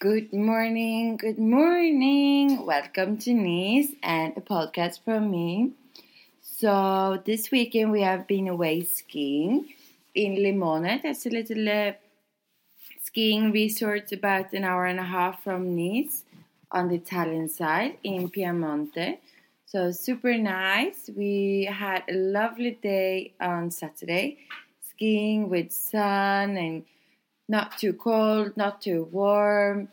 Good morning, good morning. Welcome to Nice and a podcast from me. So this weekend we have been away skiing in Limone. That's a little uh, skiing resort about an hour and a half from Nice on the Italian side in Piemonte. So super nice. We had a lovely day on Saturday skiing with sun and not too cold, not too warm.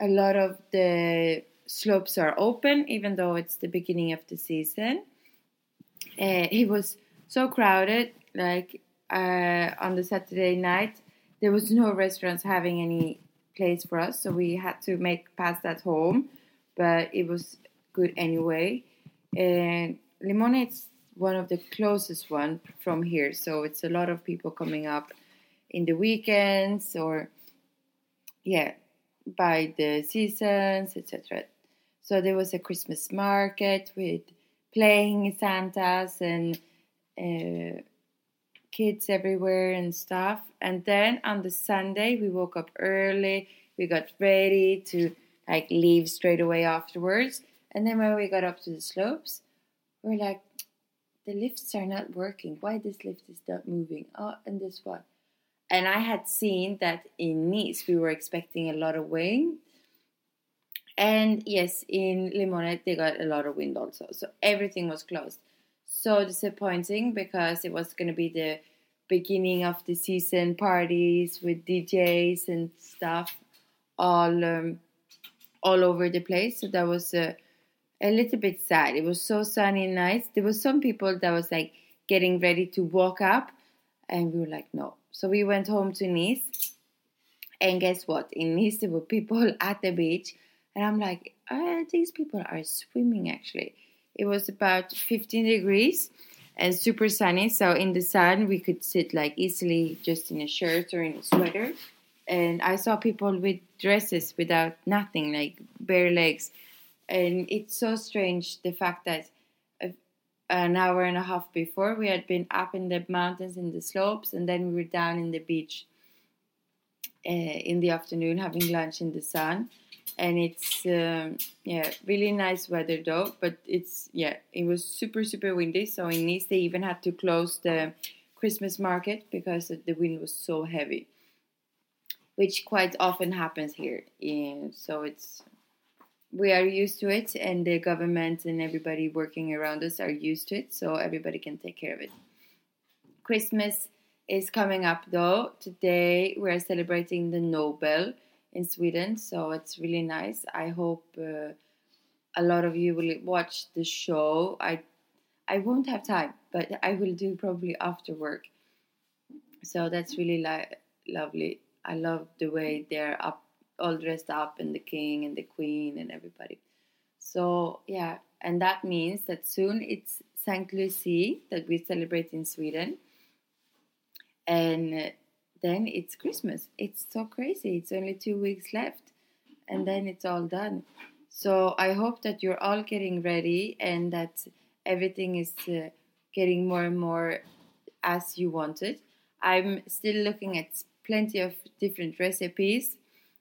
A lot of the slopes are open, even though it's the beginning of the season. Uh, it was so crowded, like uh, on the Saturday night, there was no restaurants having any place for us, so we had to make pasta at home, but it was good anyway. And Limone is one of the closest one from here, so it's a lot of people coming up in the weekends or yeah by the seasons etc so there was a christmas market with playing santas and uh, kids everywhere and stuff. And then on the sunday we woke up early we got ready to like leave straight away afterwards. And then when we got up to the slopes we're like the lifts are not working. Why this lift is not moving? Oh and this one and I had seen that in Nice we were expecting a lot of wind. And yes, in Limone they got a lot of wind also. So everything was closed. So disappointing because it was going to be the beginning of the season parties with DJs and stuff all um, all over the place. So that was uh, a little bit sad. It was so sunny and nice. There was some people that was like getting ready to walk up and we were like, no, so we went home to Nice. And guess what? In Nice, there were people at the beach. And I'm like, oh, these people are swimming actually. It was about 15 degrees and super sunny. So in the sun, we could sit like easily just in a shirt or in a sweater. And I saw people with dresses without nothing, like bare legs. And it's so strange the fact that an hour and a half before. We had been up in the mountains in the slopes, and then we were down in the beach uh, in the afternoon having lunch in the sun. And it's um, yeah, really nice weather though. But it's yeah, it was super super windy. So in Nice they even had to close the Christmas market because the wind was so heavy, which quite often happens here. Yeah, so it's we are used to it and the government and everybody working around us are used to it so everybody can take care of it. Christmas is coming up though. Today we are celebrating the nobel in sweden so it's really nice. I hope uh, a lot of you will watch the show. I i won't have time but i will do probably after work. So that's really li- lovely. I love the way they're up all dressed up and the king and the queen and everybody. So yeah, and that means that soon it's Saint Lucie that we celebrate in Sweden, and then it's Christmas. It's so crazy. It's only two weeks left, and then it's all done. So I hope that you're all getting ready and that everything is uh, getting more and more as you wanted. I'm still looking at plenty of different recipes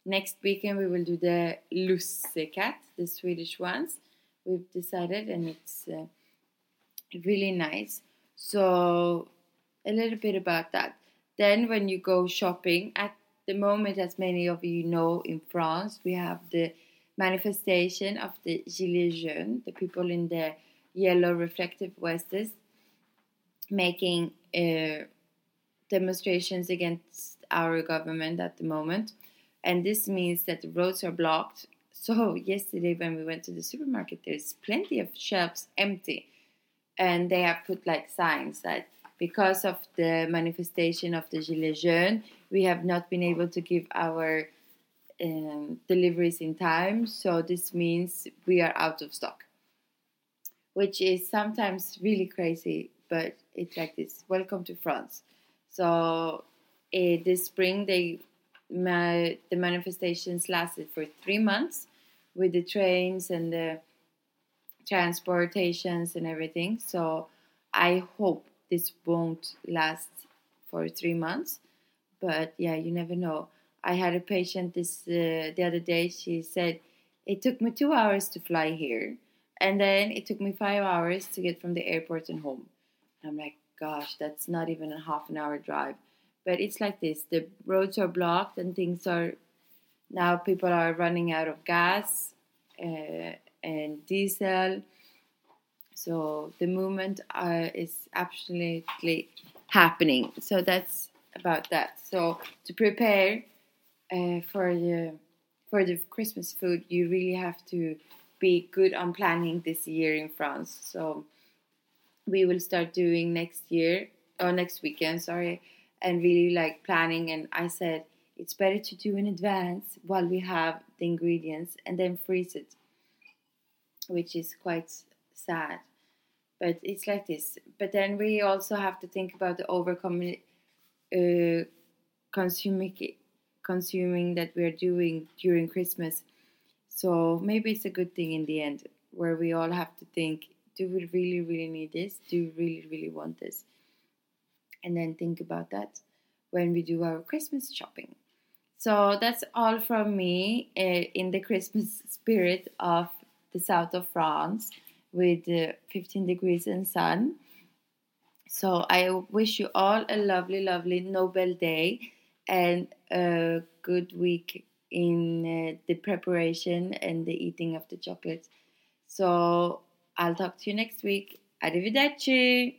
next weekend we will do the lussekat, the Swedish ones. We've decided, and it's uh, really nice. So a little bit about that. Then, when you go shopping, at the moment, as many of you know, in France, we have the manifestation of the Gilets jaunes, the people in the yellow reflective vests, making uh, demonstrations against our government at the moment. And this means that the roads are blocked. So, yesterday, when we went to the supermarket, there's plenty of shelves empty. And they have put like signs that because of the manifestation of the Gilets jaunes, we have not been able to give our um, deliveries in time. So, this means we are out of stock, which is sometimes really crazy, but it's like this. Welcome to France. So, uh, this spring, they my, the manifestations lasted for three months with the trains and the transportations and everything. So I hope this won't last for three months. But yeah, you never know. I had a patient this uh, the other day. She said it took me two hours to fly here, and then it took me five hours to get from the airport and home. And I'm like, gosh, that's not even a half an hour drive. But it's like this: the roads are blocked, and things are now. People are running out of gas uh, and diesel. So the movement uh, is absolutely happening. So that's about that. So to prepare uh, for the for the Christmas food, you really have to be good on planning this year in France. So we will start doing next year or next weekend, sorry, and really like planning. And I said it's better to do in advance while we have the ingredients and then freeze it, which is quite sad. But it's like this. But then we also have to think about the overcoming, uh, consuming, consuming that we're doing during Christmas. So maybe it's a good thing in the end, where we all have to think: Do we really, really need this? Do we really, really want this? And then think about that when we do our Christmas shopping. So that's all from me uh, in the Christmas spirit of the south of France with uh, 15 degrees and sun. So I wish you all a lovely, lovely Nobel Day and a good week in uh, the preparation and the eating of the chocolates. So I'll talk to you next week. Arrivederci.